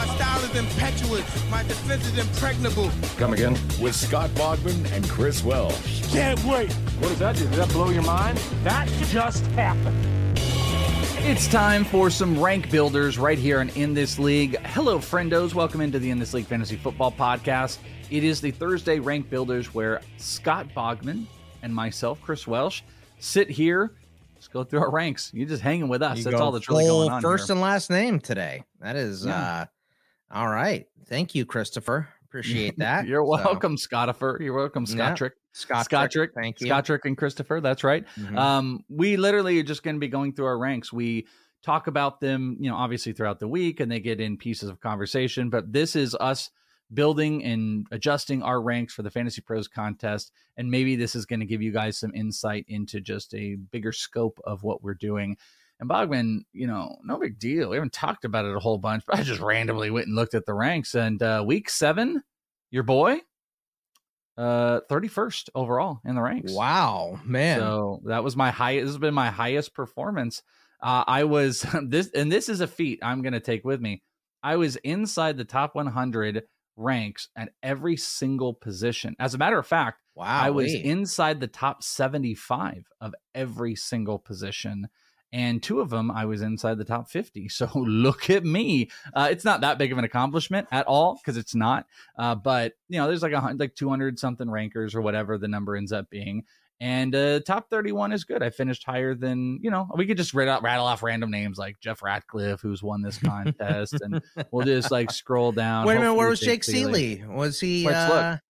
My style is impetuous. My defense is impregnable. Come again? With Scott Bogman and Chris Welsh. Can't wait. What does that do? Does that blow your mind? That just happened. It's time for some rank builders right here and in this league. Hello, friendos. Welcome into the In This League Fantasy Football Podcast. It is the Thursday rank builders where Scott Bogman and myself, Chris Welsh, sit here. Let's go through our ranks. You're just hanging with us. You That's all that's really going on. First here. and last name today. That is Yeah. uh all right. Thank you, Christopher. Appreciate that. You're So, welcome, Scottifer. You're welcome, Yeah. Scottrick. Scott. Scottrick. Thank you. Scottrick and Christopher. That's right. Mhm. Um, we literally are just going to be going through our ranks. We talk about them, you know, obviously throughout the week, and they get in pieces of conversation. But this is us building and adjusting our ranks for the Fantasy Pros contest, and maybe this is going to give you guys some insight into just a bigger scope of what we're doing. And Bogman, you know, no big deal. We haven't talked about it a whole bunch, but I just randomly went and looked at the ranks. And uh, week seven, your boy, uh, 31st overall in the ranks. Wow, man. So that was my highest. This has been my highest performance. Uh, I was this, and this is a feat I'm going to take with me. I was inside the top 100 ranks at every single position. As a matter of fact, wow. I was inside the top 75 of every single position. And two of them, I was inside the top 50. So look at me. Uh, it's not that big of an accomplishment at all because it's not. Uh, but, you know, there's like a, like 200 something rankers or whatever the number ends up being. And uh, top 31 is good. I finished higher than, you know, we could just rattle, rattle off random names like Jeff Ratcliffe, who's won this contest. and we'll just like scroll down. Wait a minute, where was Jake Jake Ciely? Was he Let's look.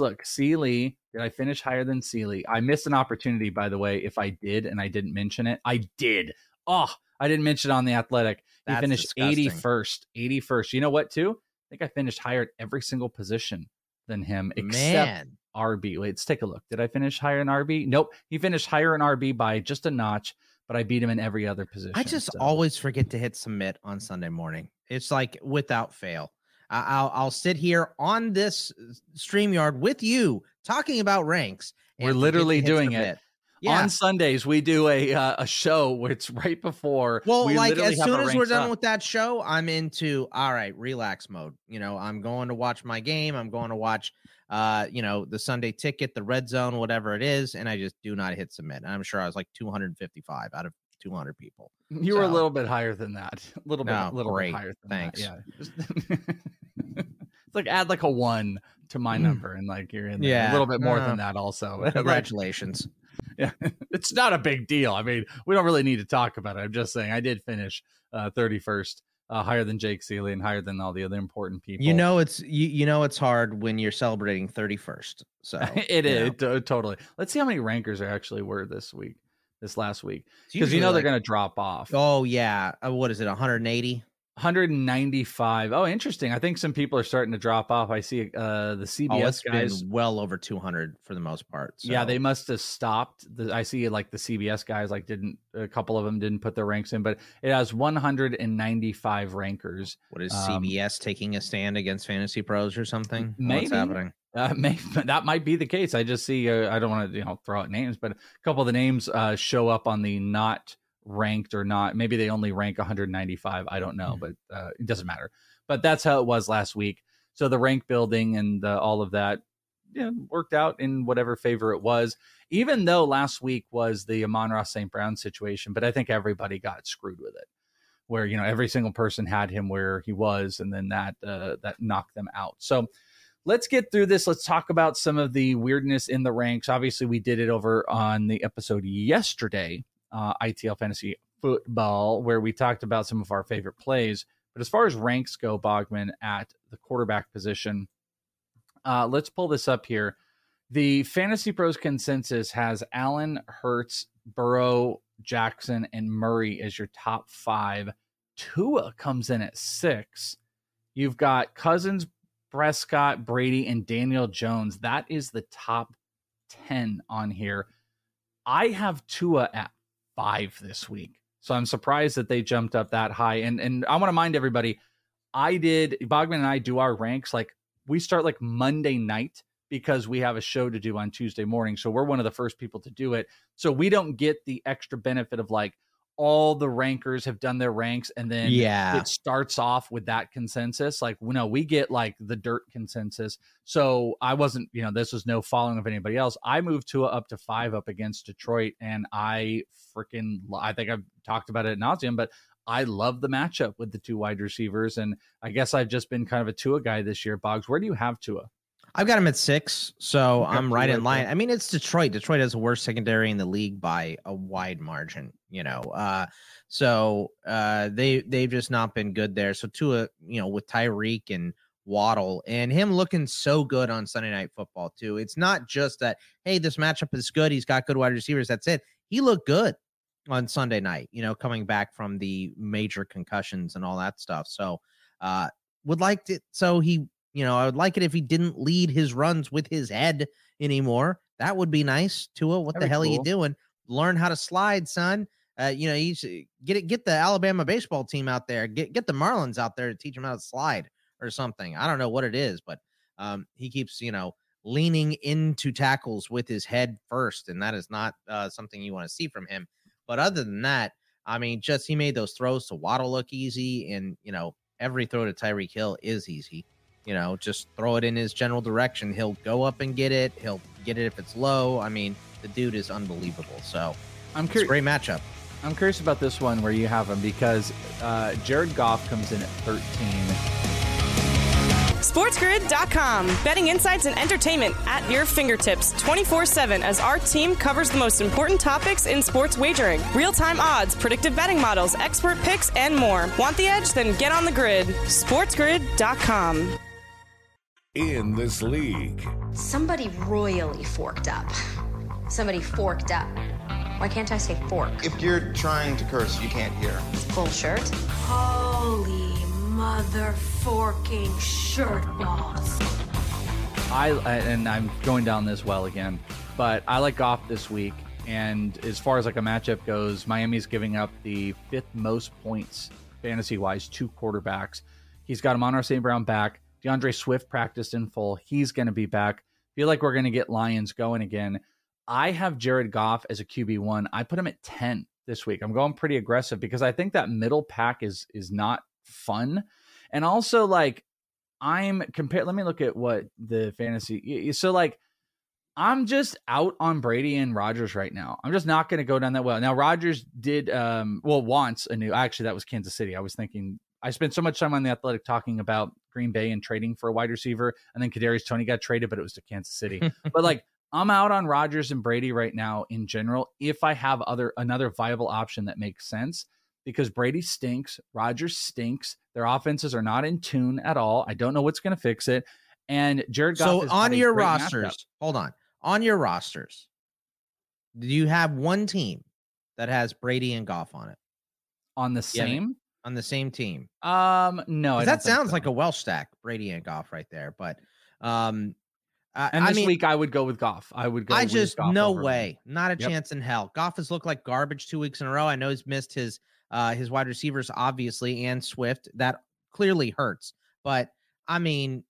Look. Ciely, did I finish higher than Ciely? I missed an opportunity, by the way. If I did and I didn't mention it, I did. Oh, I didn't mention it on the athletic. He That's finished disgusting. 81st. 81st. You know what, too? I think I finished higher at every single position than him, except man? RB. Wait, let's take a look. Did I finish higher in RB? Nope. He finished higher in RB by just a notch, but I beat him in every other position. I just so- always forget to hit submit on Sunday morning. It's like without fail. I- I'll I'll sit here on this StreamYard with you talking about ranks. We're literally doing it. Yeah. On Sundays, we do a uh, a show where it's right before. Well, we like as soon as we're done up. with that show, I'm into all right, relax mode. You know, I'm going to watch my game. I'm going to watch, uh, you know, the Sunday ticket, the red zone, whatever it is, and I just do not hit submit. I'm sure I was like 255 out of 200 people. You were a little bit higher than that. A little bit, No, little great. bit higher than Thanks. that. Yeah. It's like add like a one to my number, and like you're in. Yeah. a little bit more than that. Also, Congratulations. yeah, it's not a big deal. I mean, we don't really need to talk about it. I'm just saying I did finish uh, 31st, uh, higher than Jake Ciely and higher than all the other important people. You know it's you, you know it's hard when you're celebrating 31st. So it is know, totally. Let's see how many rankers there actually were this week, this last week, because you know they're going to drop off. Oh yeah, uh, what is it? 180. 195. Oh, interesting. I think some people are starting to drop off. I see uh the Oh, CBS it's guys. been well over 200 for the most part. Yeah, they must have stopped. The, I see like the CBS guys like didn't a couple of them didn't put their ranks in, but it has 195 rankers. What is um, CBS taking a stand against Fantasy Pros or something? maybe. What's happening? Uh, may, that might be the case. I just see. Uh, I don't want to you know throw out names, but a couple of the names uh, show up on the not ranked or not. Maybe they only rank 195. I don't know, but uh, it doesn't matter. But that's how it was last week. So the rank building and uh, all of that you know, worked out in whatever favor it was. Even though last week was the Amon-Ra St. Brown situation, but I think everybody got screwed with it, where you know every single person had him where he was, and then that uh, that knocked them out. So let's get through this. Let's talk about some of the weirdness in the ranks. Obviously, we did it over on the episode yesterday, uh, ITL Fantasy Football, where we talked about some of our favorite plays. But as far as ranks go, Bogman at the quarterback position, uh, let's pull this up here. The Fantasy Pros consensus has Allen, Hurts, Burrow, Jackson, and Murray as your top five. Tua comes in at six. You've got Cousins, Prescott, Brady, and Daniel Jones. That is the top 10 on here. I have Tua at five this week. So I'm surprised that they jumped up that high. And and I want to mind everybody, I did Bogman and I do our ranks like we start like Monday night because we have a show to do on Tuesday morning. So we're one of the first people to do it. So we don't get the extra benefit of like all the rankers have done their ranks and then yeah. it starts off with that consensus like no we get like the dirt consensus. So i wasn't you know this was no following of anybody else. I moved Tua up to five up against detroit and i freaking i think i've talked about it at nauseum but i love the matchup with the two wide receivers and i guess i've just been kind of a tua guy this year. Boggs where do you have tua I've got him at six, so I'm right in line. I mean, it's Detroit. Detroit has the worst secondary in the league by a wide margin, you know. Uh, so uh, they they've just not been good there. So Tua, you know, with Tyreek and Waddle and him looking so good on Sunday Night Football too. It's not just that hey, this matchup is good. He's got good wide receivers. That's it. He looked good on Sunday night. You know, coming back from the major concussions and all that stuff. So uh, would like to. So he you know, I would like it if he didn't lead his runs with his head anymore. That would be nice. Tua, what That'd the hell are you doing? Learn how to slide, son. Uh, you know, he's get it. Get the Alabama baseball team out there. Get get the Marlins out there to teach him how to slide or something. I don't know what it is, but um, he keeps you know leaning into tackles with his head first, and that is not uh, something you want to see from him. But other than that, I mean, just he made those throws to Waddle look easy, and you know every throw to Tyreek Hill is easy you know, just throw it in his general direction. He'll go up and get it. He'll get it if it's low. I mean, the dude is unbelievable. So i'm curious great matchup. i'm curious about this one where you have him because uh jared goff comes in at 13 SportsGrid.com. Betting insights and entertainment at your fingertips 24 7 as our team covers the most important topics in sports wagering real time odds, predictive betting models, expert picks, and more. Want the edge? Then get on the grid. SportsGrid.com. In this league, Somebody royally forked up. Somebody forked up. Why can't I say fork? If you're trying to curse, you can't hear. Full shirt. Holy mother forking shirt balls. I and I'm going down this well again, but I like Goff this week. And as far as like a matchup goes, Miami's giving up the fifth most points fantasy wise to quarterbacks. He's got Amon St. Brown back. D'Andre Swift practiced in full. He's going to be back. Feel like we're going to get Lions going again. I have Jared Goff as a QB one. I put him at ten this week. I'm going pretty aggressive because I think that middle pack is is not fun, and also like I'm compared. Let me look at what the fantasy. So like, I'm just out on Brady and Rodgers right now. I'm just not going to go down that well. Now Rodgers did, um, well, wants a new. Actually, that was Kansas City. I was thinking. I spent so much time on the Athletic talking about Green Bay and trading for a wide receiver, and then Kadarius Toney got traded, but it was to Kansas City. but like, I'm out on Rodgers and Brady right now in general. If I have other another viable option that makes sense, because Brady stinks, Rodgers stinks. Their offenses are not in tune at all. I don't know what's going to fix it. And Jared Goff So on your rosters, matchup. hold on. On your rosters, do you have one team that has Brady and Goff on it on the same. On the same team? Um, no, I that sounds so. like a Welsh stack, Brady and Goff right there. But um, I, And I this mean, week I would go with Goff. I would go. I just Goff no over him. way, not a Yep. chance in hell. Goff has looked like garbage two weeks in a row. I know he's missed his uh his wide receivers obviously and Swift. That clearly hurts. But I mean,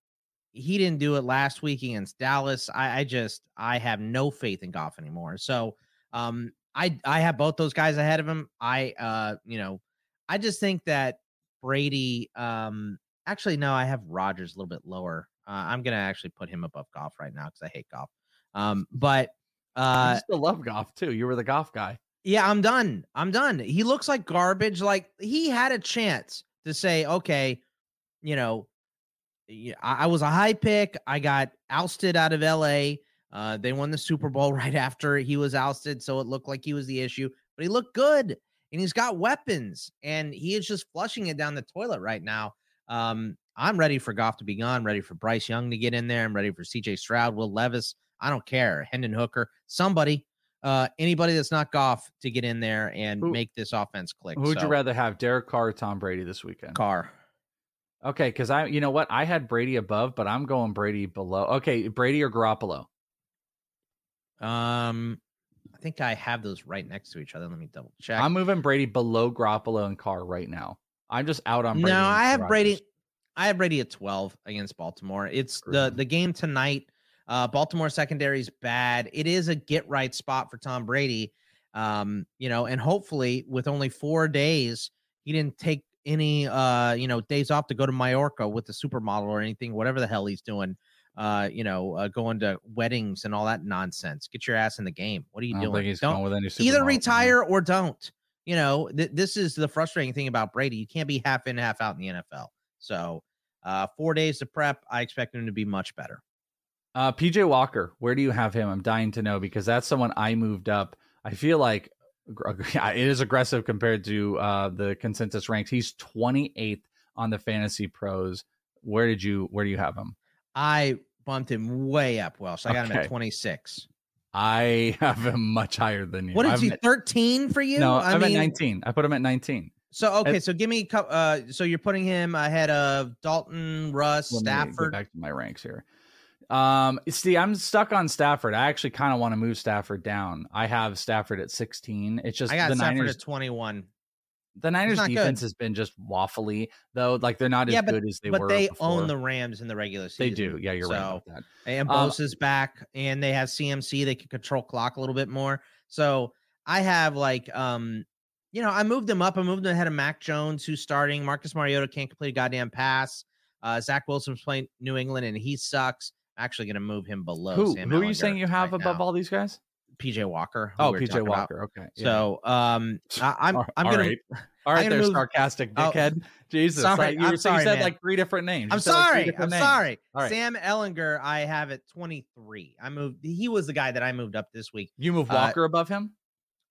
he didn't do it last week against Dallas. I, I just I have no faith in Goff anymore. So um I I have both those guys ahead of him. I uh you know I just think that Brady um actually no I have Rodgers a little bit lower. Uh, I'm gonna actually put him above Goff right now because I hate Goff. Um, but uh, I still love Goff too. You were the Goff guy. Yeah, I'm done. I'm done. He looks like garbage. Like he had a chance to say, okay, you know, I, I was a high pick. I got ousted out of LA. Uh, they won the Super Bowl right after he was ousted, so it looked like he was the issue. But he looked good, and he's got weapons, and he is just flushing it down the toilet right now. Um, I'm ready for Goff to be gone. Ready for Bryce Young to get in there. I'm ready for C.J. Stroud, Will Levis. I don't care. Hendon Hooker, somebody, uh, anybody that's not Goff to get in there and Who, make this offense click. Who would so. you rather have, Derek Carr or Tom Brady this weekend? Carr. Okay, because I, you know what, I had Brady above, but I'm going Brady below. Okay, Brady or Garoppolo. Um, I think I have those right next to each other. Let me double check. I'm moving Brady below Garoppolo and Carr right now. I'm just out on. Brady no, I have Brady. I have Brady at 12 against Baltimore. It's the the game tonight. Uh, Baltimore secondary is bad. It is a get right spot for Tom Brady. Um, you know, and hopefully with only four days, he didn't take any uh, you know, days off to go to Mallorca with the supermodel or anything, whatever the hell he's doing. Uh, you know, uh, going to weddings and all that nonsense. Get your ass in the game. What are you doing? don't either retire or don't. You know, th- this is the frustrating thing about Brady. You can't be half in, half out in the NFL. So, uh, four days to prep. I expect him to be much better. Uh, PJ Walker, where do you have him? I'm dying to know because that's someone I moved up. I feel like it is aggressive compared to uh, the consensus ranks. He's 28th on the fantasy pros. Where did you where do you have him? I bumped him way up, Welsh. I got okay. him at 26. I have him much higher than you. What is he? 13 for you? No, I am mean, at 19. I put him at 19. So okay, so give me uh so you're putting him ahead of Dalton, Russ, Stafford. back to my ranks here. Um, see, I'm stuck on Stafford. I actually kind of want to move Stafford down. I have Stafford at 16. It's just I got the Stafford Niners at 21. The Niners defense good. has been just waffly though. Like they're not as but, good as they but were. But they before. own the Rams in the regular season. They do. Yeah, you're so, right about that. And Bosa's um, back, and they have CMC. They can control clock a little bit more. So I have like um, you know, I moved them up. I moved them ahead of Mac Jones, who's starting. Marcus Mariota can't complete a goddamn pass. Uh, Zach Wilson's playing New England, and he sucks I'm actually going to move him below. Who, Sam who are you saying you have right above now. all these guys? PJ Walker. Oh, PJ Walker. About. Okay. Yeah. So, um, I, am I'm, I'm gonna. Right. All right, there, move, sarcastic oh, dickhead. Oh, Jesus, sorry, like, you, I'm sorry, you said man. like three different names. I'm sorry. Like I'm names. sorry. Sam Ehlinger, I have at 23. I moved. He was the guy that I moved up this week. You move Walker uh, above him?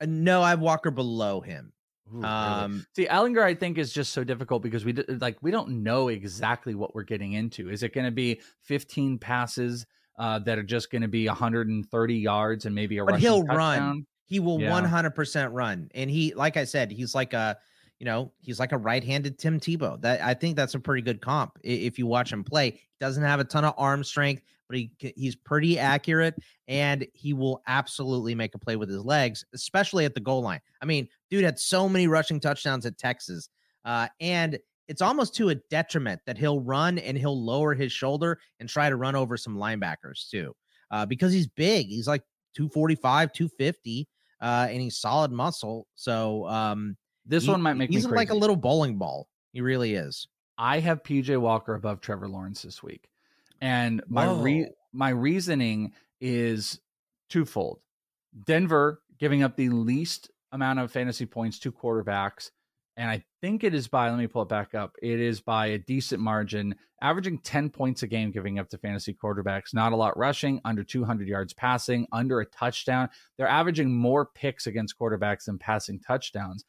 Uh, no, I have Walker below him. Ooh, um, see, Ehlinger, I think is just so difficult because we like we don't know exactly what we're getting into. Is it going to be 15 passes uh, that are just going to be 130 yards and maybe a but he'll touchdown? run. He will yeah. 100% run, and he, like I said, he's like a, you know, he's like a right-handed Tim Tebow. That I think that's a pretty good comp if you watch him play. He doesn't have a ton of arm strength, but he he's pretty accurate, and he will absolutely make a play with his legs, especially at the goal line. I mean, dude had so many rushing touchdowns at Texas, uh, and it's almost to a detriment that he'll run and he'll lower his shoulder and try to run over some linebackers too, uh, because he's big. He's like 245, 250, uh, and he's solid muscle. So um, this he, one might make he's like a little bowling ball. He really is. I have PJ Walker above Trevor Lawrence this week, and my re- my reasoning is twofold. Denver giving up the least amount of fantasy points to quarterbacks and I think it is by, let me pull it back up. It is by a decent margin, averaging 10 points a game, giving up to fantasy quarterbacks. Not a lot rushing, under 200 yards passing, under a touchdown. They're averaging more picks against quarterbacks than passing touchdowns.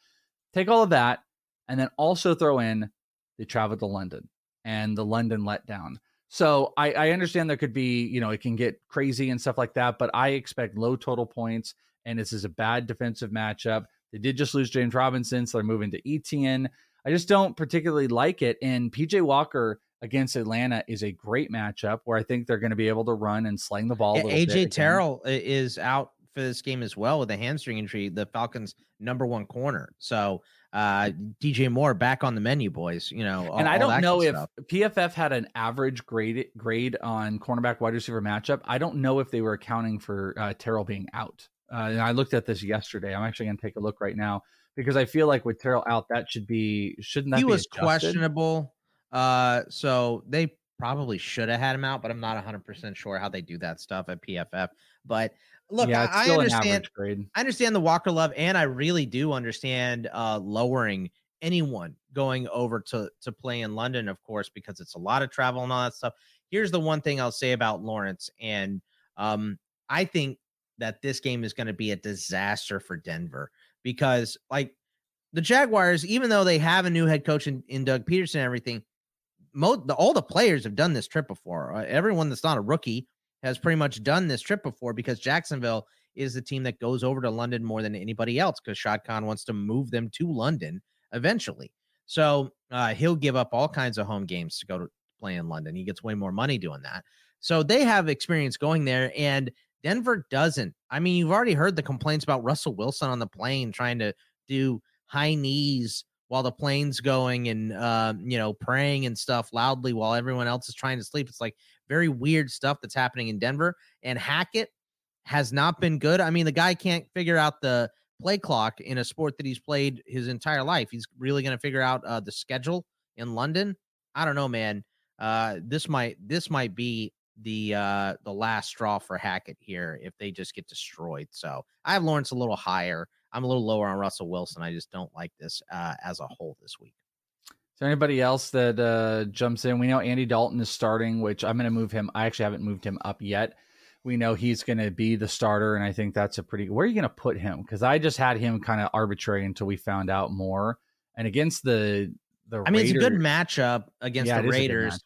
Take all of that and then also throw in they traveled to London and the London letdown. So I, I understand there could be, you know, it can get crazy and stuff like that, but I expect low total points. And this is a bad defensive matchup. They did just lose James Robinson, so they're moving to ETN. I just don't particularly like it. And PJ Walker against Atlanta is a great matchup where I think they're going to be able to run and sling the ball. AJ Terrell is out for this game as well with a hamstring injury. The Falcons' number one corner. So uh, DJ Moore back on the menu, boys. You know, all, and I don't know if stuff. PFF had an average grade grade on cornerback wide receiver matchup. I don't know if they were accounting for uh, Terrell being out. Uh, and I looked at this yesterday. I'm actually going to take a look right now because I feel like with Terrell out, that should be shouldn't that he was adjusted? questionable. Uh, so they probably should have had him out, but I'm not 100% sure how they do that stuff at PFF. But look, yeah, I, I understand. I understand the Walker love, and I really do understand uh, lowering anyone going over to to play in London, of course, because it's a lot of travel and all that stuff. Here's the one thing I'll say about Lawrence, and um, I think that this game is going to be a disaster for Denver because, like, the Jaguars, even though they have a new head coach in, in Doug Pederson and everything, mo- the, all the players have done this trip before. Uh, everyone that's not a rookie has pretty much done this trip before because Jacksonville is the team that goes over to London more than anybody else because Shad Khan wants to move them to London eventually. So uh, he'll give up all kinds of home games to go to play in London. He gets way more money doing that. So they have experience going there, and Denver doesn't. I mean, you've already heard the complaints about Russell Wilson on the plane trying to do high knees while the plane's going and uh, you know praying and stuff loudly while everyone else is trying to sleep. It's like very weird stuff that's happening in Denver. And Hackett has not been good. I mean, the guy can't figure out the play clock in a sport that he's played his entire life. He's really going to figure out uh, the schedule in London. I don't know, man. Uh, this might this might be the uh the last straw for Hackett here if they just get destroyed. So I have Lawrence a little higher. I'm a little lower on Russell Wilson. I just don't like this uh as a whole this week. Is there anybody else that uh jumps in? We know Andy Dalton is starting, which I'm gonna move him. I actually haven't moved him up yet. We know he's gonna be the starter, and I think that's a pretty where are you gonna put him? Because I just had him kind of arbitrary until we found out more. And against the the I mean, Raiders, it's a good matchup against Yeah, the it is a good Raiders.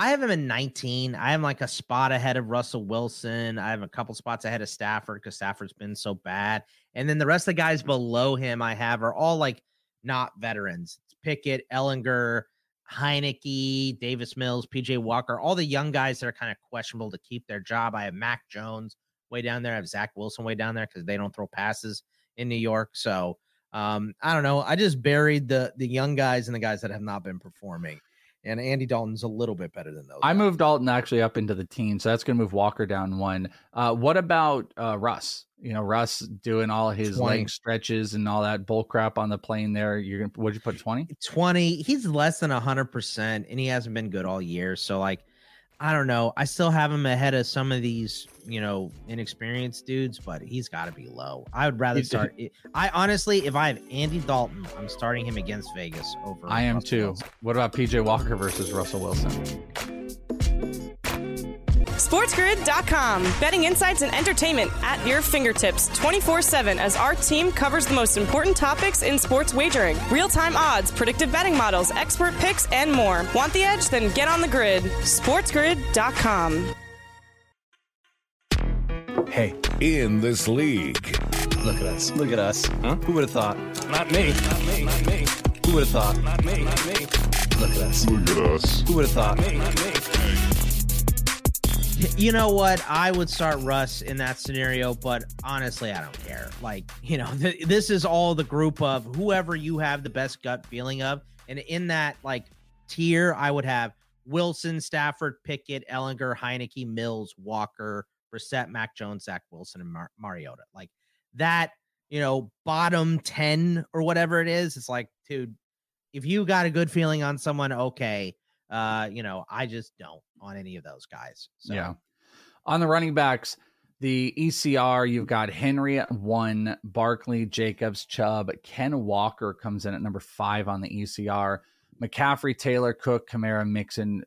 I have him in 19. I am like a spot ahead of Russell Wilson. I have a couple spots ahead of Stafford because Stafford's been so bad. And then the rest of the guys below him I have are all like not veterans. It's Pickett, Ehlinger, Heinicke, Davis Mills, PJ Walker, all the young guys that are kind of questionable to keep their job. I have Mac Jones way down there. I have Zach Wilson way down there because they don't throw passes in New York. So um, I don't know. I just buried the the young guys and the guys that have not been performing. And Andy Dalton's a little bit better than those. I moved Dalton actually up into the teens, so that's going to move Walker down one. Uh, what about uh, Russ? You know, Russ doing all his 20. leg stretches and all that bull crap on the plane there. You're gonna would you put twenty? 20 he's less than 100% and he hasn't been good all year so like i don't know i still have him ahead of some of these you know inexperienced dudes but he's got to be low i would rather start i honestly if i have andy dalton i'm starting him against vegas over I am Russell too. Wilson. What about PJ Walker versus Russell Wilson? SportsGrid.com. Betting insights and entertainment at your fingertips 24 7 as our team covers the most important topics in sports wagering real time odds, predictive betting models, expert picks, and more. Want the edge? Then get on the grid. SportsGrid.com. Hey, in this league. Look at us. Look at us. Who would have thought? Not me. Not me. Not me. Who would have thought? Not me. Not me. Look at us. Look at us. Who would have thought? Not me. You know what? I would start russ in that scenario but honestly i don't care. Like you know th- this is all the group of whoever you have the best gut feeling of. And in that like tier i would have wilson stafford pickett Ehlinger Heinicke mills walker Brissett, mac jones zach wilson and Mar- mariota. Like that you know bottom 10 or whatever it is it's like dude if you got a good feeling on someone okay. Uh you know i just don't on any of those guys so Yeah. On the running backs, the ECR, you've got Henry at one, Barkley, Jacobs, Chubb, Ken Walker comes in at number five on the ECR. McCaffrey, Taylor, Cook, Kamara, Mixon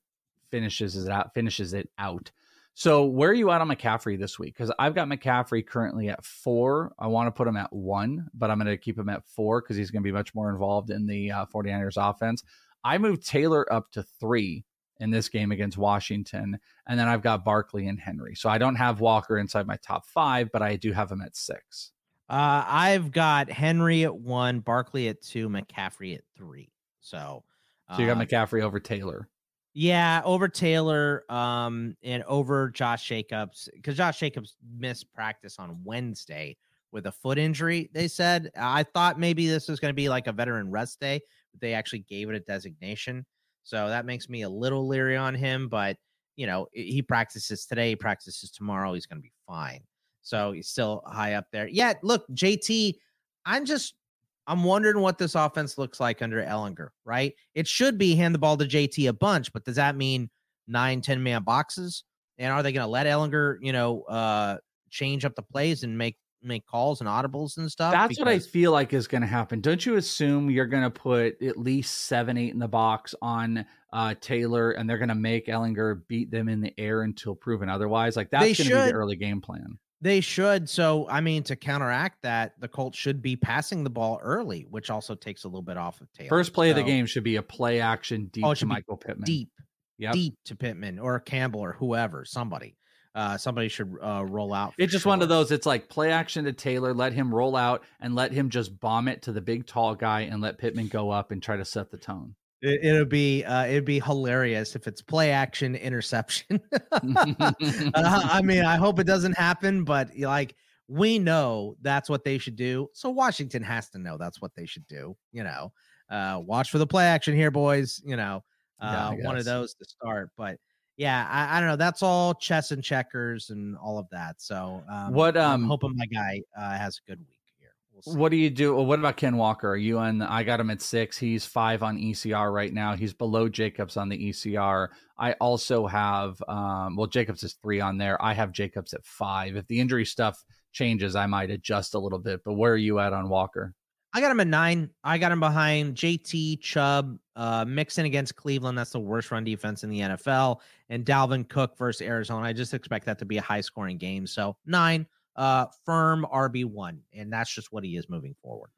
finishes it out. Finishes it out. So where are you at on McCaffrey this week? Because I've got McCaffrey currently at four. I want to put him at one, but I'm going to keep him at four because he's going to be much more involved in the uh, 49ers offense. I moved Taylor up to three in this game against Washington. And then I've got Barkley and Henry. So I don't have Walker inside my top five, but I do have him at six. Uh, I've got Henry at one, Barkley at two, McCaffrey at three. So, So you got uh, McCaffrey over Taylor. yeah, over Taylor, um, and over Josh Jacobs because Josh Jacobs missed practice on Wednesday with a foot injury. They said I thought maybe this was going to be like a veteran rest day, but they actually gave it a designation. So that makes me a little leery on him. But you know, he practices today, he practices tomorrow. He's going to be fine. So he's still high up there. Yeah, look, JT, I'm just I'm wondering what this offense looks like under Ehlinger, right? It should be hand the ball to JT a bunch, but does that mean nine, 10 man boxes? And are they going to let Ehlinger, you know, uh, change up the plays and make make calls and audibles and stuff? That's what I feel like is going to happen. Don't you assume you're going to put at least seven, eight in the box on uh, Taylor, and they're going to make Ehlinger beat them in the air until proven otherwise? Like that's going to be the early game plan. They should. So, I mean, to counteract that, the Colts should be passing the ball early, which also takes a little bit off of Taylor. First play of the game should be a play action deep Oh, to Michael Pittman. deep, Yep. deep to Pittman or Campbell or whoever, somebody. Uh, somebody should uh, roll out. It's just one of those. It's like play action to Taylor, let him roll out, and let him just bomb it to the big tall guy, and let Pittman go up and try to set the tone. It, it'll be uh, it'd be hilarious if it's play action interception. uh, I mean, I hope it doesn't happen, but like we know that's what they should do. So Washington has to know that's what they should do. You know, uh, watch for the play action here, boys. You know, uh, I one of those to start. But yeah, I, I don't know. That's all chess and checkers and all of that. So um, What, I'm um, hoping my guy uh, has a good week here. We'll see. What do you do? What about Ken Walker? Are you on? I got him at six. He's five on ECR right now. He's below Jacobs on the ECR. I also have, um, well, Jacobs is three on there. I have Jacobs at five. If the injury stuff changes, I might adjust a little bit. But where are you at on Walker? I got him at nine. I got him behind JT Chubb, uh, Mixon against Cleveland. That's the worst run defense in the NFL. And Dalvin Cook versus Arizona. I just expect that to be a high scoring game. So nine, uh, firm RB one, and that's just what he is moving forward.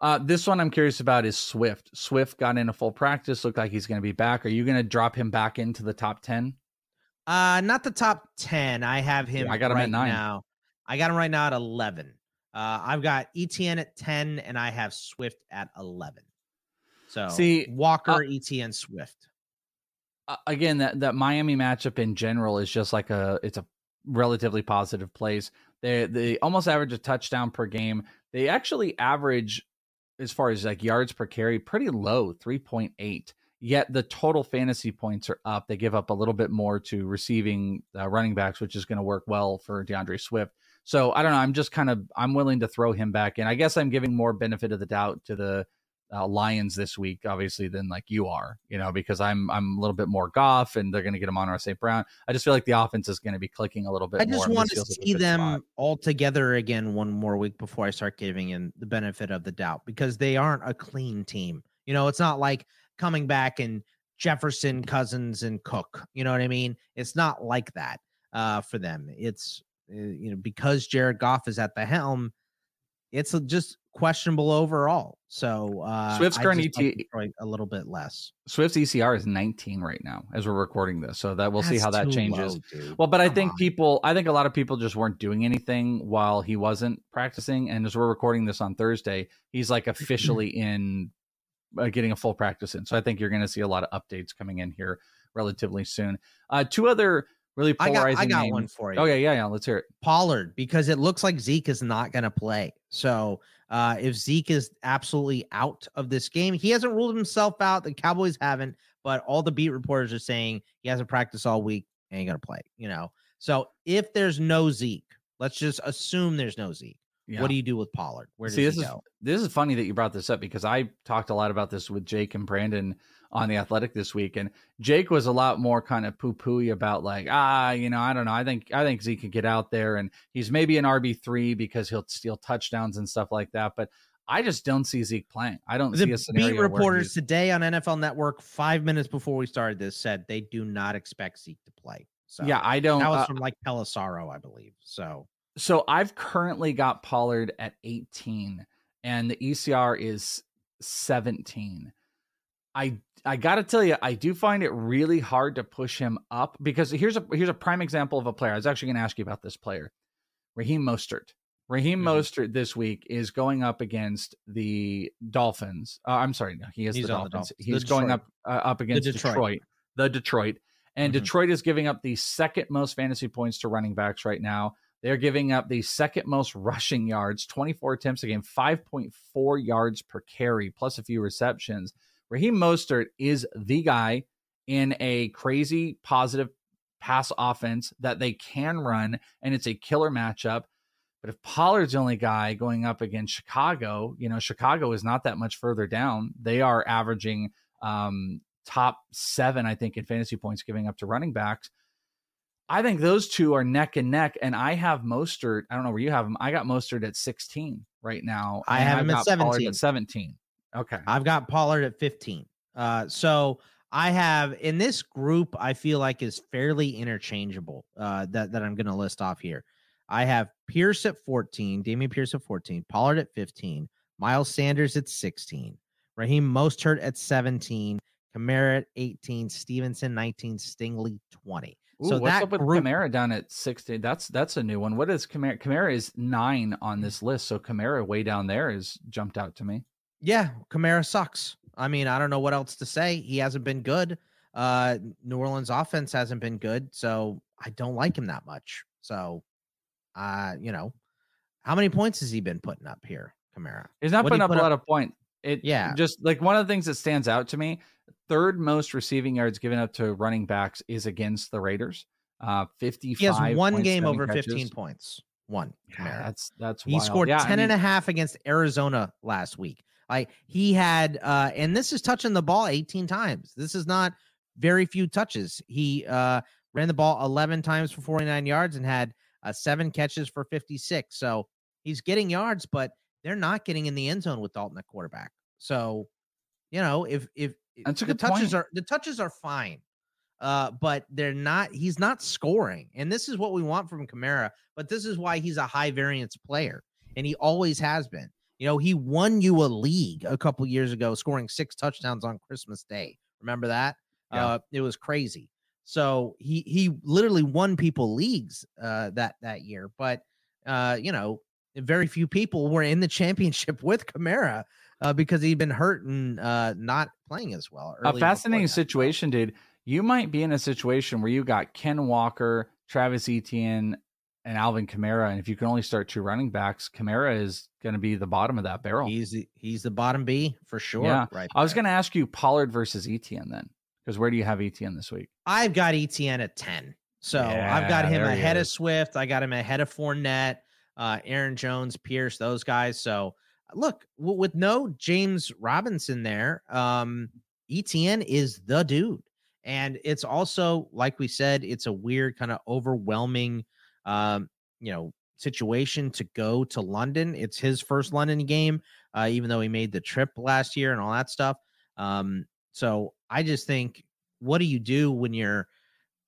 Uh, this one I'm curious about is Swift. Swift got in a full practice. Looked like he's going to be back. Are you going to drop him back into the top ten? Uh, not the top ten. I have him. I got him at nine. now. I got him right now at eleven. Uh, I've got ETN at ten, and I have Swift at eleven. So See, Walker, uh, ETN, Swift. uh, again that that Miami matchup in general is just like a it's a relatively positive place. They they almost average a touchdown per game. They actually average as far as like yards per carry pretty low, 3.8. Yet the total fantasy points are up. They give up a little bit more to receiving uh, running backs, which is going to work well for D'Andre Swift. So I don't know. I'm just kind of I'm willing to throw him back in. I guess I'm giving more benefit of the doubt to the uh, Lions this week, obviously, than like you are, you know, because I'm I'm a little bit more Goff, and they're going to get Amon-Ra St. Brown. I just feel like the offense is going to be clicking a little bit. I just and want to see them spot. all together again one more week before I start giving in the benefit of the doubt because they aren't a clean team. You know, it's not like coming back and Jefferson, Cousins, and Cook. You know what I mean? It's not like that uh, for them. It's uh, you know because Jared Goff is at the helm. It's just questionable overall. So uh, Swift's current ET a little bit less. Swift's ECR is 19 right now as we're recording this, so that we'll see how that changes. low. Well, but I think on. people, I think a lot of people just weren't doing anything while he wasn't practicing. And as we're recording this on Thursday, he's like officially in uh, getting a full practice in. So I think you're going to see a lot of updates coming in here relatively soon. Uh, two other really I got polarizing. I got one for you. Oh yeah, yeah, yeah. Let's hear it. Pollard because it looks like Zeke is not going to play. So uh, if Zeke is absolutely out of this game, he hasn't ruled himself out. The Cowboys haven't, but all the beat reporters are saying he hasn't practiced all week and ain't going to play. You know, so if there's no Zeke, let's just assume there's no Zeke. Yeah. What do you do with Pollard? Where does See, this he is go? this is funny that you brought this up because I talked a lot about this with Jake and Brandon on the Athletic this week, and Jake was a lot more kind of poo pooey about like ah, you know, I don't know, I think I think Zeke could get out there and he's maybe an RB three because he'll steal touchdowns and stuff like that, but I just don't see Zeke playing. I don't see The a scenario beat reporters today on NFL Network, five minutes before we started this, said they do not expect Zeke to play. So Yeah, I don't- That was uh, from like Pelissero, I believe. So So I've currently got Pollard at 18 and the ECR is 17. I I got to tell you I do find it really hard to push him up because here's a here's a prime example of a player. I was actually going to ask you about this player. Raheem Mostert. Raheem Mm-hmm. Mostert this week is going up against the Dolphins. Uh, I'm sorry, no, he is He's the on the Dolphins. Dolphins. The He's going up uh, up against Detroit. Detroit. The Detroit. And Mhm. Detroit is giving up the second most fantasy points to running backs right now. They're giving up the second most rushing yards, 24 attempts a game, 5.4 yards per carry, plus a few receptions. Raheem Mostert is the guy in a crazy positive pass offense that they can run, and it's a killer matchup. But if Pollard's the only guy going up against Chicago, you know, Chicago is not that much further down. They are averaging um, top seven, I think, in fantasy points giving up to running backs. I think those two are neck and neck, and I have Mostert. I don't know where you have him. I got Mostert at 16 right now. I have him at 17. At 17. Okay. I've got Pollard at 15. Uh, so I have in this group, I feel like is fairly interchangeable. Uh, that that I'm going to list off here. I have Pierce at 14, Dameon Pierce at 14, Pollard at 15, Miles Sanders at 16, Raheem Mostert at 17, Kamara at 18, Stevenson 19, Stingley 20. Ooh, so what's that up with group, Kamara down at 16? That's that's a new one. What is Kamara? Kamara is nine on this list, so Kamara way down there is jumped out to me. Yeah, Kamara sucks. I mean, I don't know what else to say. He hasn't been good. Uh, New Orleans offense hasn't been good, so I don't like him that much. So, uh, you know, how many points has he been putting up here, Kamara? He's not What'd putting he up put a lot of points. It Yeah. just like one of the things that stands out to me. Third most receiving yards given up to running backs is against the Raiders. Uh, fifty. He has one game over 15 points. One. Kamara. That's that's He scored Yeah, I 10 and a half against Arizona last week. Like he had uh and this is touching the ball 18 times. This is not very few touches. He uh ran the ball 11 times for 49 yards and had uh, seven catches for 56. So he's getting yards, but they're not getting in the end zone with Dalton at quarterback. So, you know, if if That's the touches point. are the touches are fine. Uh, but they're not he's not scoring. And this is what we want from Kamara, but this is why he's a high variance player, and he always has been. You know, he won you a league a couple years ago, scoring six touchdowns on Christmas Day. Remember that? Yeah. Uh, it was crazy. So he he literally won people leagues uh, that that year. But uh, you know, very few people were in the championship with Kamara uh, because he'd been hurt and uh, not playing as well. a fascinating situation, dude. You might be in a situation where you got Ken Walker, Travis Etienne, and Alvin Kamara, and if you can only start two running backs, Kamara is going to be the bottom of that barrel. He's the, he's the bottom B for sure. yeah, Right. I was going to ask you Pollard versus Etienne then, because where do you have Etienne this week? I've got ETN at 10. So I've got him ahead of. Swift. I got him ahead of Fournette, uh, Aaron Jones, Pierce, those guys. So look, w- with no James Robinson there, um, ETN is the dude. And it's also, like we said, it's a weird kind of overwhelming, um, you know, situation to go to London. It's his first London game, uh, even though he made the trip last year and all that stuff. Um, so I just think, what do you do when you're,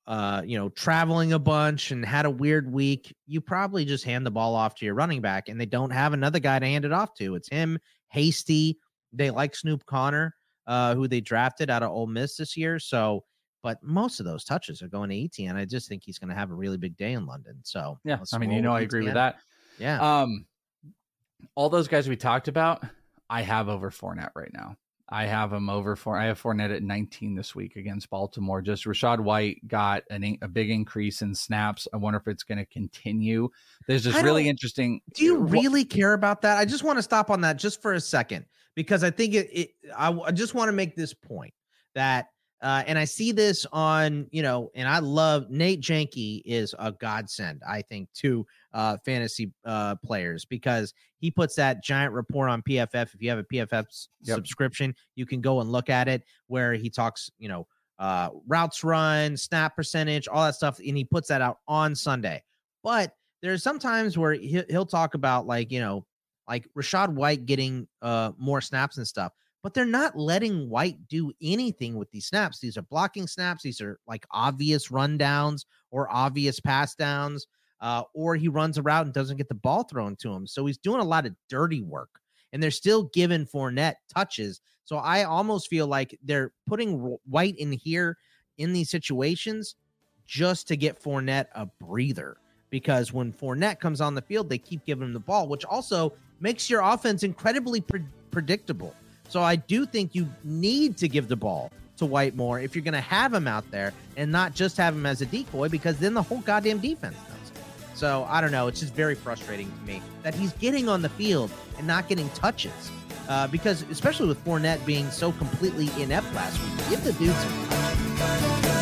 uh, you know, traveling a bunch and had a weird week? You probably just hand the ball off to your running back, and they don't have another guy to hand it off to. It's him, Hasty. They like Snoop Conner, uh, who they drafted out of Ole Miss this year. So, but most of those touches are going to ETN. I just think he's going to have a really big day in London. So, Yeah, I mean, you know, I agree with that. Yeah. Um, all those guys we talked about, I have over Fournette right now. I have him over for. I have Fournette at 19 this week against Baltimore. Just Rachaad White got an, a big increase in snaps. I wonder if it's going to continue. There's just really interesting. Do you really care about that? I just want to stop on that just for a second because I think it. it I, I just want to make this point that, uh, and I see this on you know, and I love Nate Jahnke is a godsend. I think to uh, fantasy uh, players because he puts that giant report on PFF. If you have a PFF Yep. subscription, you can go and look at it where he talks, you know, uh, routes run, snap percentage, all that stuff, and he puts that out on Sunday. But there's sometimes where he'll, he'll talk about like you know like Rashad White getting uh more snaps and stuff, but they're not letting White do anything with these snaps. These are blocking snaps. These are like obvious rundowns or obvious pass downs. Uh, or he runs a route and doesn't get the ball thrown to him. So he's doing a lot of dirty work, and they're still giving Fournette touches. So I almost feel like they're putting White in here in these situations just to get Fournette a breather. Because when Fournette comes on the field, they keep giving him the ball, which also makes your offense incredibly pre- predictable. So I do think you need to give the ball to White more if you're going to have him out there and not just have him as a decoy, because then the whole goddamn defense knows. So I don't know. It's just very frustrating to me that he's getting on the field and not getting touches. Uh, because especially with Fournette being so completely inept last week, give the dude some touches.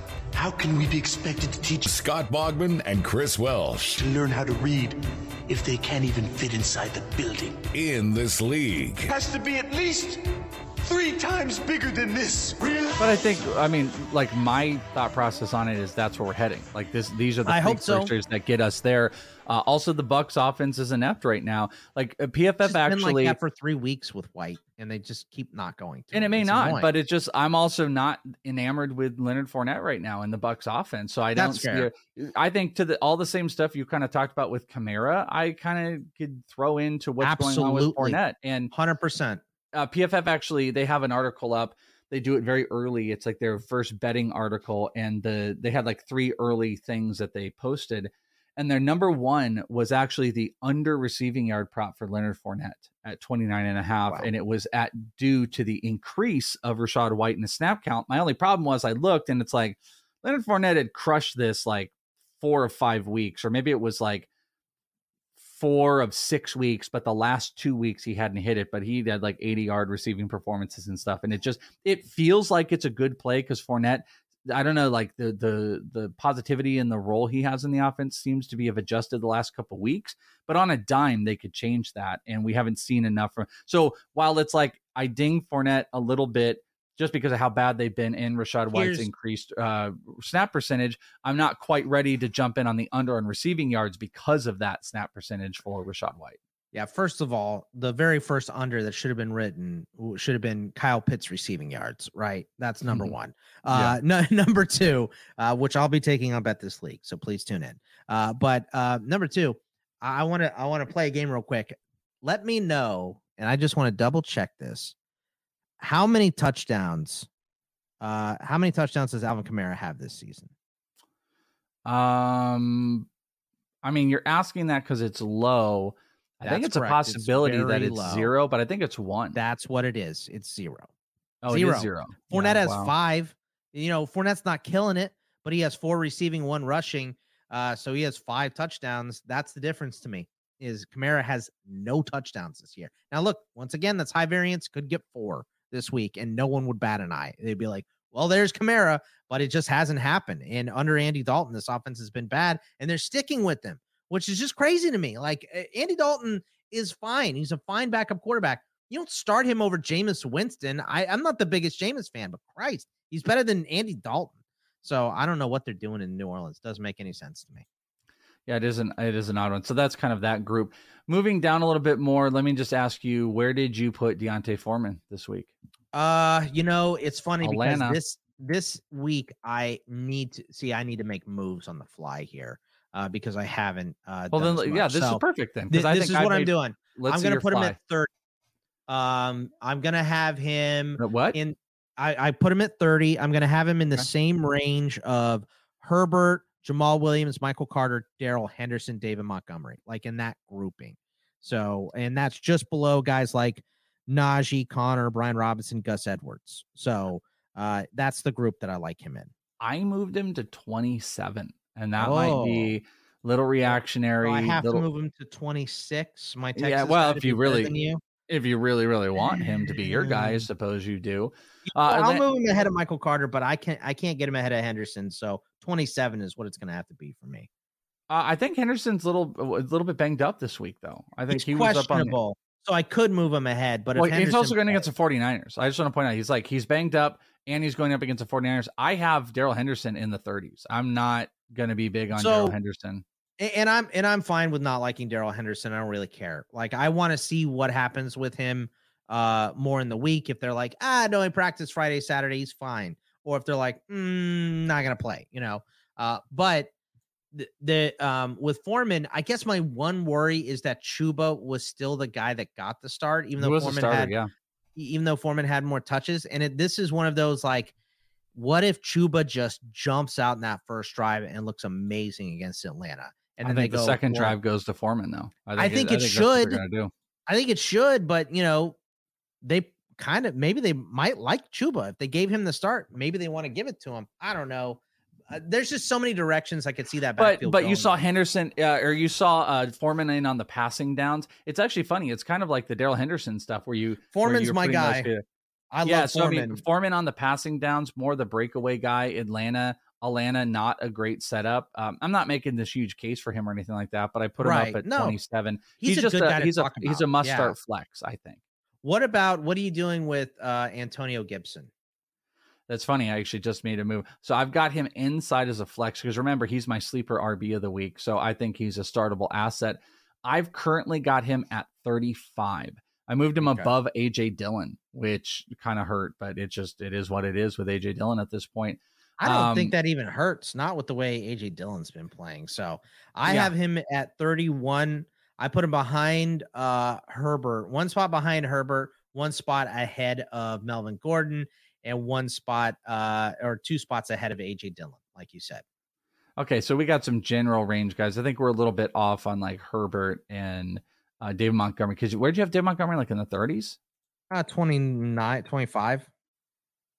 How can we be expected to teach Scott Bogman and Chris Welsh to learn how to read if they can't even fit inside the building? in this league? Has to be at least three times bigger than this. Really? But I think, I mean, like my thought process on it is that's where we're heading. Like this, these are the I hope so. that get us there. Uh, also, the Bucs offense is inept right now. Like uh, PFF It's been actually, like that for three weeks with White, and they just keep not going. To and it may It's not, annoying. but it's just I'm also not enamored with Leonard Fournette right now in the Bucs offense. So I don't That's see. fair. A, I think to the all the same stuff you kind of talked about with Kamara, I kind of could throw into what's going on with Absolutely. Fournette and hundred percent. uh, PFF actually they have an article up. They do it very early. It's like their first betting article, and the they had like three early things that they posted, and their number one was actually the under receiving yard prop for Leonard Fournette at 29 and a half, and it was at due to the increase of Rachaad White in the snap count. My only problem was I looked and it's like Leonard Fournette had crushed this like four or five weeks, or maybe it was like four of six weeks, but the last two weeks he hadn't hit it, but he had like 80 yard receiving performances and stuff. And it just it feels like it's a good play because Fournette, I don't know, like the the the positivity and the role he has in the offense seems to be have adjusted the last couple weeks. But on a dime, they could change that, and we haven't seen enough from. So while it's like I ding Fournette a little bit. Just because of how bad they've been in Rachaad White's Here's- increased uh, snap percentage, I'm not quite ready to jump in on the under on receiving yards because of that snap percentage for Rachaad White. Yeah, first of all, the very first under that should have been written should have been Kyle Pitts receiving yards, right? That's number Mhm. one. Uh, no, number two, uh, which I'll be taking up at this league, so please tune in. Uh, but uh, number two, I want to I want to play a game real quick. Let me know, and I just want to double check this. How many touchdowns? Uh, how many touchdowns does Alvin Kamara have this season? Um, I mean, you're asking that because it's low. I think it's a correct. It's possibility that it's low. zero, but I think it's one. That's what it is. It's zero. Oh, it is zero. Fournette Yeah, has wow. five. You know, Fournette's not killing it, but he has four receiving, one rushing. Uh, so he has five touchdowns. That's the difference to me. Is Kamara has no touchdowns this year. Now, look, once again, that's high variance. Could get four this week, and no one would bat an eye. They'd be like, "Well, there's Kamara," but it just hasn't happened. And under Andy Dalton, this offense has been bad, and they're sticking with them, which is just crazy to me. Like Andy Dalton is fine. He's a fine backup quarterback. You don't start him over Jameis Winston. I, I'm not the biggest Jameis fan, but Christ, he's better than Andy Dalton. So I don't know what they're doing in New Orleans. Doesn't make any sense to me. Yeah, it is an it is an odd one. So that's kind of that group. Moving down a little bit more, let me just ask you, where did you put D'Onta Foreman this week? Uh, you know, it's funny Atlanta. because this this week I need to see I need to make moves on the fly here. Uh, because I haven't. Uh, Well, then, yeah, this is So, perfect then, I this is I what I'm doing. let's I'm gonna your put him at thirty. Um, I'm gonna have him. what? In I, I put him at 30. I'm gonna have him in the same range of Herbert, Jamaal Williams, Michael Carter, Darrell Henderson, David Montgomery, like in that grouping. So, and that's just below guys like Najee, Conner, Brian Robinson, Gus Edwards. So uh that's the group that I like him in. I moved him to 27, and that might be little reactionary. So I have little- to move him to 26. My Texas yeah, well, if you really, you. if you really, really want him to be your guy, I suppose you do. Uh, Well, I'll then- move him ahead of Michael Carter, but I can't I can't get him ahead of Henderson. So 27 is what it's gonna have to be for me. Uh, I think Henderson's a little a little bit banged up this week, though. I think He's he was up on. questionable. So I could move him ahead, but Well, if he's Henderson also going against the 49ers. I just want to point out he's like he's banged up and he's going up against the 49ers. I have Darrell Henderson in the 30s. I'm not going to be big on So- Darrell Henderson. And I'm and I'm fine with not liking Darrell Henderson. I don't really care. Like I want to see what happens with him uh more in the week. If they're like, ah, no, he practiced Friday, Saturday, he's fine. Or if they're like, mm, not gonna play, you know. Uh, but the, the um with Foreman, I guess my one worry is that Chuba was still the guy that got the start, even though was Foreman starter, had yeah. even though Foreman had more touches. And it, this is one of those like, what if Chuba just jumps out in that first drive and looks amazing against Atlanta? And I then they think the second drive goes to Foreman, though. I think it that's what they're should. I think it should, but you know, they kind of maybe they might like Chuba if they gave him the start. Maybe they want to give it to him. I don't know. Uh, there's just so many directions I could see that. But backfield but you saw Henderson uh, or you saw uh, Foreman in on the passing downs. It's actually funny. It's kind of like the Darrell Henderson stuff where you Foreman's you're my guy. I yeah, love so I mean, Foreman. Foreman on the passing downs, more the breakaway guy. Atlanta, Atlanta, not a great setup. Um, I'm not making this huge case for him or anything like that, but I put him Right. up at No. 27. He's a just to he's a talk he's a must Yeah. start flex. I think What about what are you doing with uh, Antonio Gibson? that's funny. I actually just made a move, so I've got him inside as a flex because remember he's my sleeper RB of the week, so I think he's a startable asset. I've currently got him at 35. I moved him Okay. above AJ Dillon, which kind of hurt, but it just it is what it is with AJ Dillon at this point. I don't Um, think that even hurts. Not with the way AJ Dillon's been playing. So I Yeah. have him at 31. I put him behind uh Herbert, one spot behind Herbert, one spot ahead of Melvin Gordon, and one spot uh or two spots ahead of AJ Dillon, like you said. Okay, so we got some general range guys. I think we're a little bit off on like Herbert and uh, David Montgomery. Because where'd you have David Montgomery? Like in the 30s? Uh 29, 25.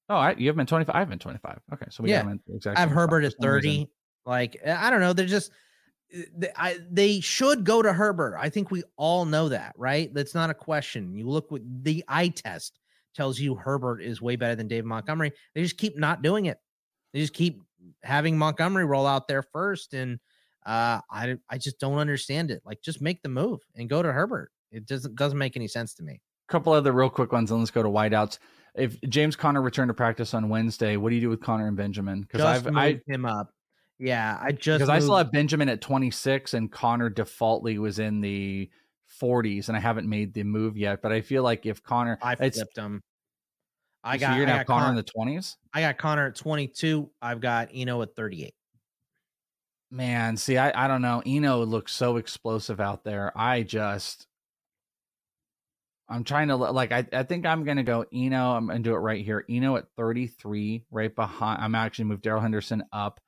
Oh, I, you have in 25. I have him in 25. Okay, so we Yeah. in exactly. I have Herbert at for some reason. 30. Like I don't know, they're just they, I, they should go to Herbert. I think we all know that, right? That's not a question. You look with the eye test tells you Herbert is way better than David Montgomery. They just keep not doing it. They just keep having Montgomery roll out there first, and uh, I I just don't understand it. Like, just make the move and go to Herbert. It doesn't doesn't make any sense to me. A couple other real quick ones, and let's go to wideouts. If James Conner returned to practice on Wednesday, what do you do with Conner and Benjamin? Because I've moved I him up. Yeah, I just because I still have Benjamin at 26 and Conner defaultly was in the 40s, and I haven't made the move yet. But I feel like if Conner, I flipped him. I so got you're I gonna have got Conner Con- in the 20s. I got Conner at 22. I've got Eno at 38. Man, see, I, I don't know. Eno looks so explosive out there. I just, I'm trying to like. I, I think I'm gonna go Eno. I'm gonna do it right here. Eno at 33, right behind. I'm actually moved Darrell Henderson up,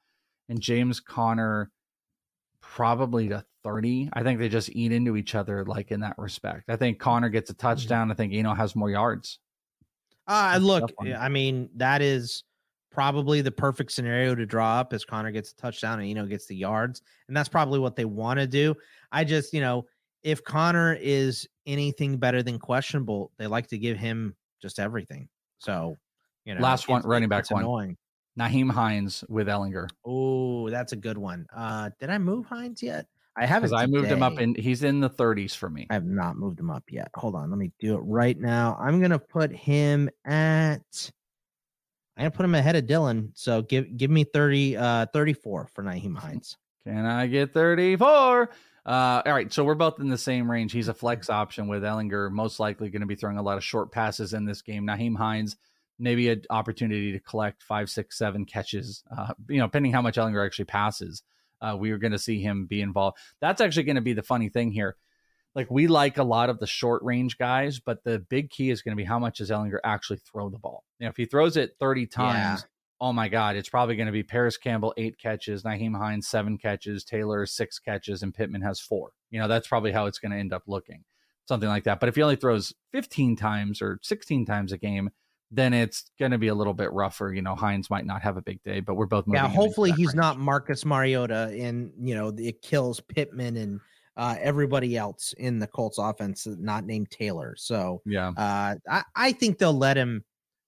and James Conner probably to 30. I think they just eat into each other like in that respect. I think Conner gets a touchdown. I think Eno has more yards. Uh That's look. I mean, that is probably the perfect scenario to draw up as Conner gets a touchdown and Eno gets the yards. And that's probably what they want to do. I just, you know, if Conner is anything better than questionable, they like to give him just everything. So, you know, Last one, running back one. Annoying. Nyheim Hines with Ehlinger. Oh, that's a good one. Uh, did I move Hines yet? I haven't. Because I moved him up and he's in the 30s for me. I have not moved him up yet. Hold on, let me do it right now. I'm gonna put him at. I'm gonna put him ahead of Dillon. So give give me 30, uh, 34 for Nyheim Hines. Can I get 34? Uh, all right, so we're both in the same range. He's a flex option with Ehlinger, most likely going to be throwing a lot of short passes in this game. Nyheim Hines, maybe an opportunity to collect five, six, seven catches. Uh, you know, depending how much Ehlinger actually passes, uh, we are going to see him be involved. That's actually going to be the funny thing here. Like we like a lot of the short range guys, but the big key is going to be how much does Ehlinger actually throw the ball. You know, if he throws it 30 times, oh my God, it's probably going to be Parris Campbell, eight catches, Nyheim Hines, seven catches, Taylor, six catches, and Pittman has four. You know, that's probably how it's going to end up looking, something like that. But if he only throws 15 times or 16 times a game, then it's going to be a little bit rougher. You know, Hines might not have a big day, but we're both moving Yeah, hopefully he's range. not Marcus Mariota, and you know it kills Pittman and uh, everybody else in the Colts offense, not named Taylor. So Yeah. uh, I I think they'll let him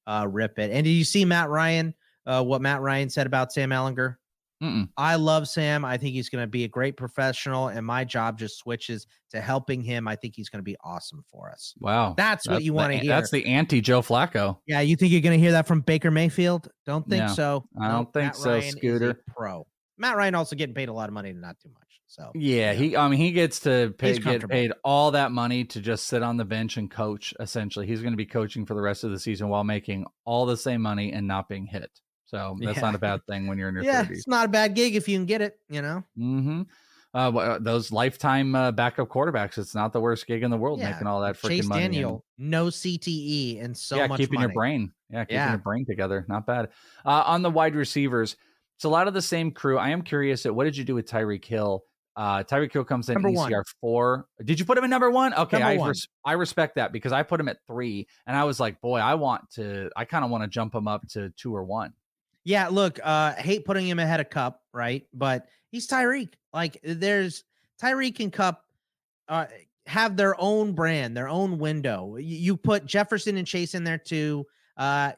uh, rip it. And did you see Matt Ryan? Uh, what Matt Ryan said about Sam Ehlinger? Mm-mm. I love Sam. I think he's going to be a great professional, and my job just switches to helping him. I think he's going to be awesome for us. Wow. That's what you wanna hear. That's the anti Joe Flacco. Yeah, you think you're going to hear that from Baker Mayfield? Don't think No, so. I don't think Matt so, Ryan Scooter. pro. Matt Ryan also getting paid a lot of money to not do much. So Yeah, he. I mean, he gets to pay, get paid all that money to just sit on the bench and coach. Essentially, he's going to be coaching for the rest of the season while making all the same money and not being hit. So that's Yeah. not a bad thing when you're in your yeah, 30s. it's not a bad gig if you can get it. You know. Mm-hmm. Uh, uh, those lifetime uh, backup quarterbacks. It's not the worst gig in the world Yeah, making all that freaking Chase money. and- Daniel, no CTE, and so yeah, much keeping money. your brain. Yeah, keeping Yeah. your brain together. Not bad. Uh, on the wide receivers, it's a lot of the same crew. I am curious at what did you do with Tyreek Hill? Uh, Tyreek Hill comes in Number ECR one. four. Did you put him in number one? Okay, Number I res- I respect that because I put him at three, and I was like, boy, I want to. I kind of want to jump him up to two or one. Yeah, look, uh hate putting him ahead of Kupp, right? But he's Tyreek. Like there's Tyreek and Kupp uh have their own brand, their own window. Y- You put Jefferson and Chase in there too. Uh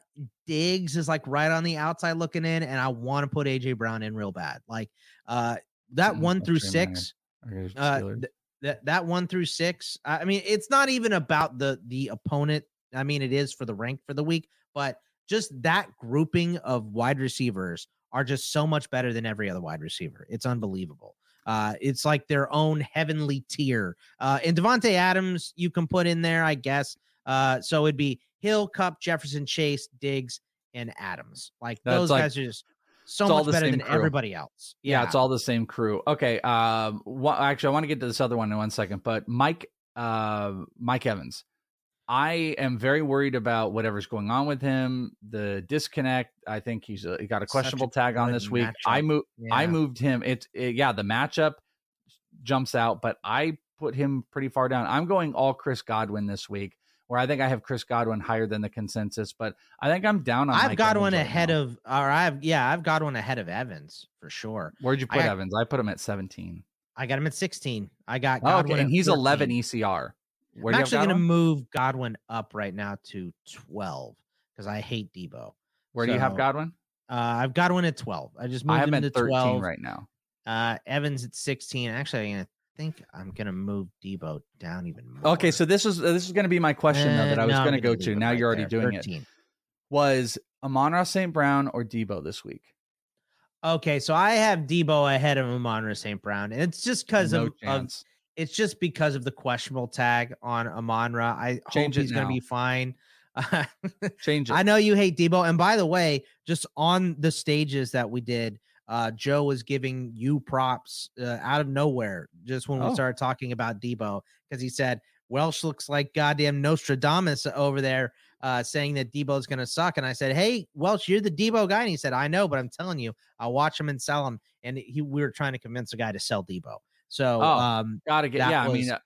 Diggs is like right on the outside looking in, and I want to put AJ Brown in real bad. Like uh that Mm, one through that's your man. six. Uh, th- that that one through six. I I mean, it's not even about the the opponent. I mean, it is for the rank for the week, but just that grouping of wide receivers are just so much better than every other wide receiver. It's unbelievable. Uh, it's like their own heavenly tier. Uh, and Davante Adams, you can put in there, I guess. Uh, so it'd be Hill, Kupp, Jefferson, Chase, Diggs, and Adams. Like That's those like- guys are just so it's all much the better same than crew. everybody else. Yeah, it's all the same crew. Okay. Um. wha- actually, I want to get to this other one in one second, but Mike, uh, Mike Evans, I am very worried about whatever's going on with him. The disconnect. I think he's uh, he got a Such a questionable tag on this week. I matchup. moved. I moved him. It's it, yeah. The matchup jumps out, but I put him pretty far down. I'm going all Chris Godwin this week, where I think I have Chris Godwin higher than the consensus, but I think I'm down on. I've Mike got Evans one right ahead now. of, or I've yeah, I've got one ahead of Evans for sure. Where'd you put got- Evans? I put him at 17. I got him at 16. I got Oh, Godwin, okay, and he's 14. 11 ECR. Where I'm actually going to move Godwin up right now to 12 because I hate Deebo. Where do you have Godwin? Uh, I've got one at 12. I just moved I him to 13 12 right now. Uh, Evans at 16. Actually, I think I'm going to move Deebo down even more. Okay, so this is this is going to be my question though Eh, that I was no, going to gonna go to. Now right you're already there, doing 13. it. Was Amon-Ra St. Brown or Deebo this week? Okay, so I have Deebo ahead of Amon St. Brown. And it's just because No of, of it's just because of the questionable tag on Amon-Ra. I Change hope he's going to be fine. Change it. I know you hate Deebo. And by the way, just on the stages that we did, uh, Joe was giving you props uh, out of nowhere just when we Oh. started talking about Deebo because he said Welsh looks like goddamn Nostradamus over there uh, saying that Deebo's going to suck. And I said, Hey, Welsh, you're the Deebo guy. And he said, I know, but I'm telling you, I'll watch him and sell him. And he, we were trying to convince a guy to sell Deebo. So, Oh, um, Gotta get yeah. I mean, uh,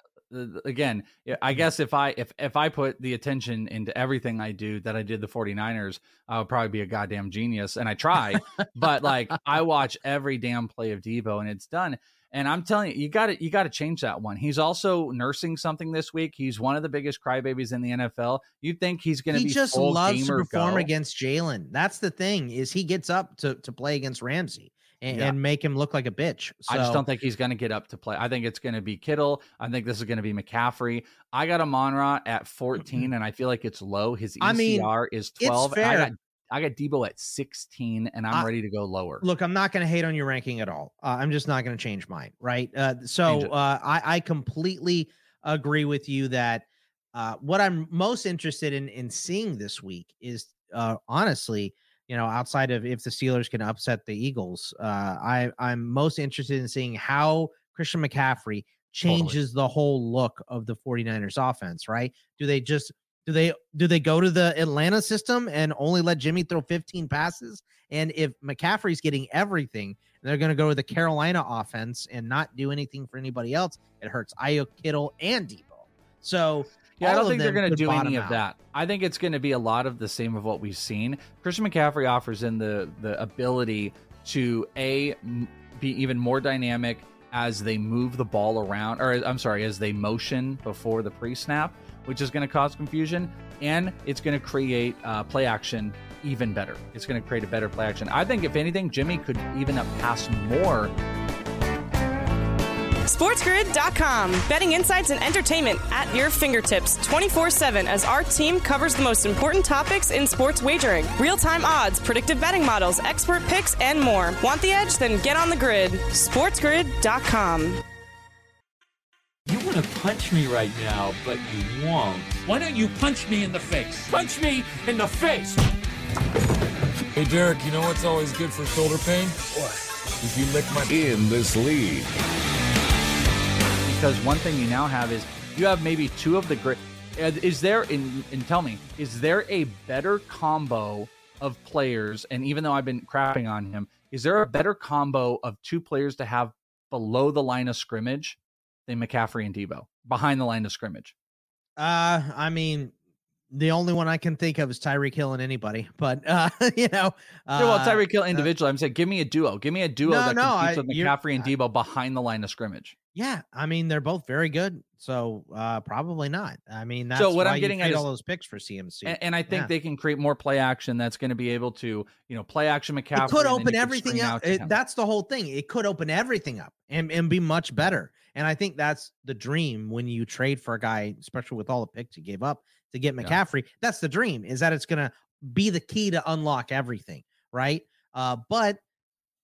again, I mm-hmm. guess if I if if I put the attention into everything I do that I did the 49ers, I would probably be a goddamn genius. And I try, but like I watch every damn play of Deebo and it's done. And I'm telling you, you got to you got to change that one. He's also nursing something this week. He's one of the biggest crybabies in the NFL. You think he's going to he be just loves to perform go? against Jalen. That's the thing is he gets up to, to play against Ramsey and, Yeah. and make him look like a bitch. So I just don't think he's going to get up to play. I think it's going to be Kittle. I think this is going to be McCaffrey. I got Amon-Ra at 14, and I feel like it's low. His ECR I mean, is it's 12. I got I got Deebo at 16, and I'm I- ready to go lower. Look, I'm not going to hate on your ranking at all. Uh, I'm just not going to change mine. Right. Uh, so uh, I, I completely agree with you that uh, what I'm most interested in in seeing this week is uh, honestly, you know, outside of if the Steelers can upset the Eagles, uh, I I'm most interested in seeing how Christian McCaffrey changes the whole look of the 49ers offense, right? Do they just do they do they go to the Atlanta system and only let Jimmy throw 15 passes? And if McCaffrey's getting everything, and they're going to go to the Carolina offense and not do anything for anybody else, it hurts Aiyuk, Kittle, and Deebo. So Yeah, I don't think they're going to do any of out. that. I think it's going to be a lot of the same of what we've seen. Christian McCaffrey offers in the the ability to a be even more dynamic as they move the ball around, or I'm sorry, as they motion before the pre-snap, which is going to cause confusion, and it's going to create uh, play action even better. It's going to create a better play action. I think if anything, Jimmy could even up pass more SportsGrid.com. Betting insights and entertainment at your fingertips 24 7 as our team covers the most important topics in sports wagering real time odds, predictive betting models, expert picks, and more. Want the edge? Then get on the grid. SportsGrid.com. You want to punch me right now, but you won't. Why don't you punch me in the face? Punch me in the face! Hey, Derek, you know what's always good for shoulder pain? What? If you lick my. In this league. Because one thing you now have is you have maybe two of the great. Is there in and tell me is there a better combo of players? And even though I've been crapping on him, is there a better combo of two players to have below the line of scrimmage than McCaffrey and Deebo behind the line of scrimmage? Uh, I mean, the only one I can think of is Tyreek Hill and anybody, but uh, you know, uh, yeah, well, Tyreek Hill individually. I'm saying, give me a duo. Give me a duo No, that no, competes I- with McCaffrey and Deebo behind the line of scrimmage. Yeah, I mean they're both very good, so uh, probably not. I mean, that's So what I'm getting at is- all those picks for CMC, And, and I think Yeah. they can create more play action that's going to be able to, you know, play action McCaffrey. it could open everything up. It- that's the whole thing. It could open everything up and, and be much better. And I think that's the dream when you trade for a guy, especially with all the picks you gave up to get Yeah. McCaffrey. That's the dream is that it's going to be the key to unlock everything, right? Uh, but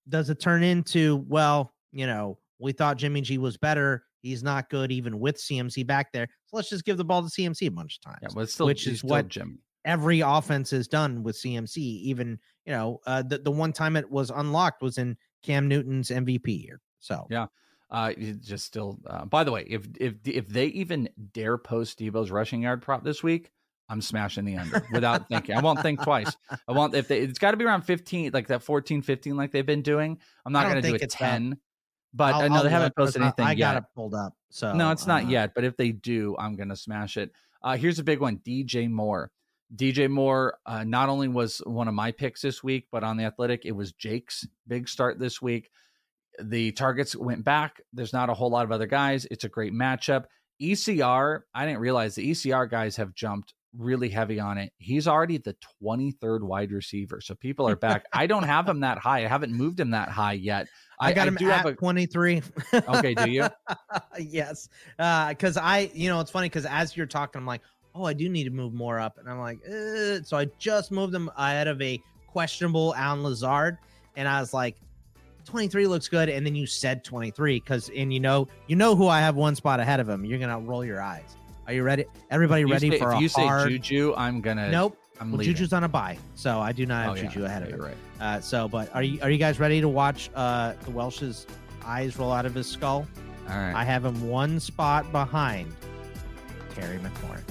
does it turn into well, you know, we thought Jimmy G was better. He's not good even with CMC back there. So let's just give the ball to CMC a bunch of times. yeah, but it's still, which is what Jimmy. every offense is done with CMC. Even you know, uh, the the one time it was unlocked was in Cam Newton's MVP year. So Yeah. Uh, just still. Uh, by the way, if if if they even dare post Deebo's rushing yard prop this week, I'm smashing the under without thinking. I won't think twice. I want if they. It's got to be around 15, like that 14, 15, like they've been doing. I'm not going to do a it's that. 10. But I'll- I know I'll they haven't posted anything I, yet. got it pulled up. So no, it's not uh, yet. But if they do, I'm going to smash it. Uh, here's a big one DJ Moore. DJ Moore uh, not only was one of my picks this week, but on the athletic, it was Jake's big start this week. The targets went back. There's not a whole lot of other guys. It's a great matchup. ECR, I didn't realize the ECR guys have jumped really heavy on it. He's already the 23rd wide receiver. So people are back. I don't have him that high. I haven't moved him that high yet. I got him do at have a 23. Okay, do you? yes. Uh, because I, you know, it's funny because as you're talking, I'm like, oh, I do need to move more up. And I'm like, eh. so I just moved him ahead of a questionable Allen Lazard. And I was like, 23 looks good. And then you said 23 because, and you know, you know who I have one spot ahead of him. You're to roll your eyes. Are you ready? Everybody You ready say- for if a you hard? say Juju, I'm gonna Nope. I'm well, leaving. Juju's on a buy, so I do not have Oh, yeah. Juju ahead of him. right. Uh, so, but are you are you guys ready to watch uh, the Welsh's eyes roll out of his skull? All right. I have him one spot behind Terry McLaurin.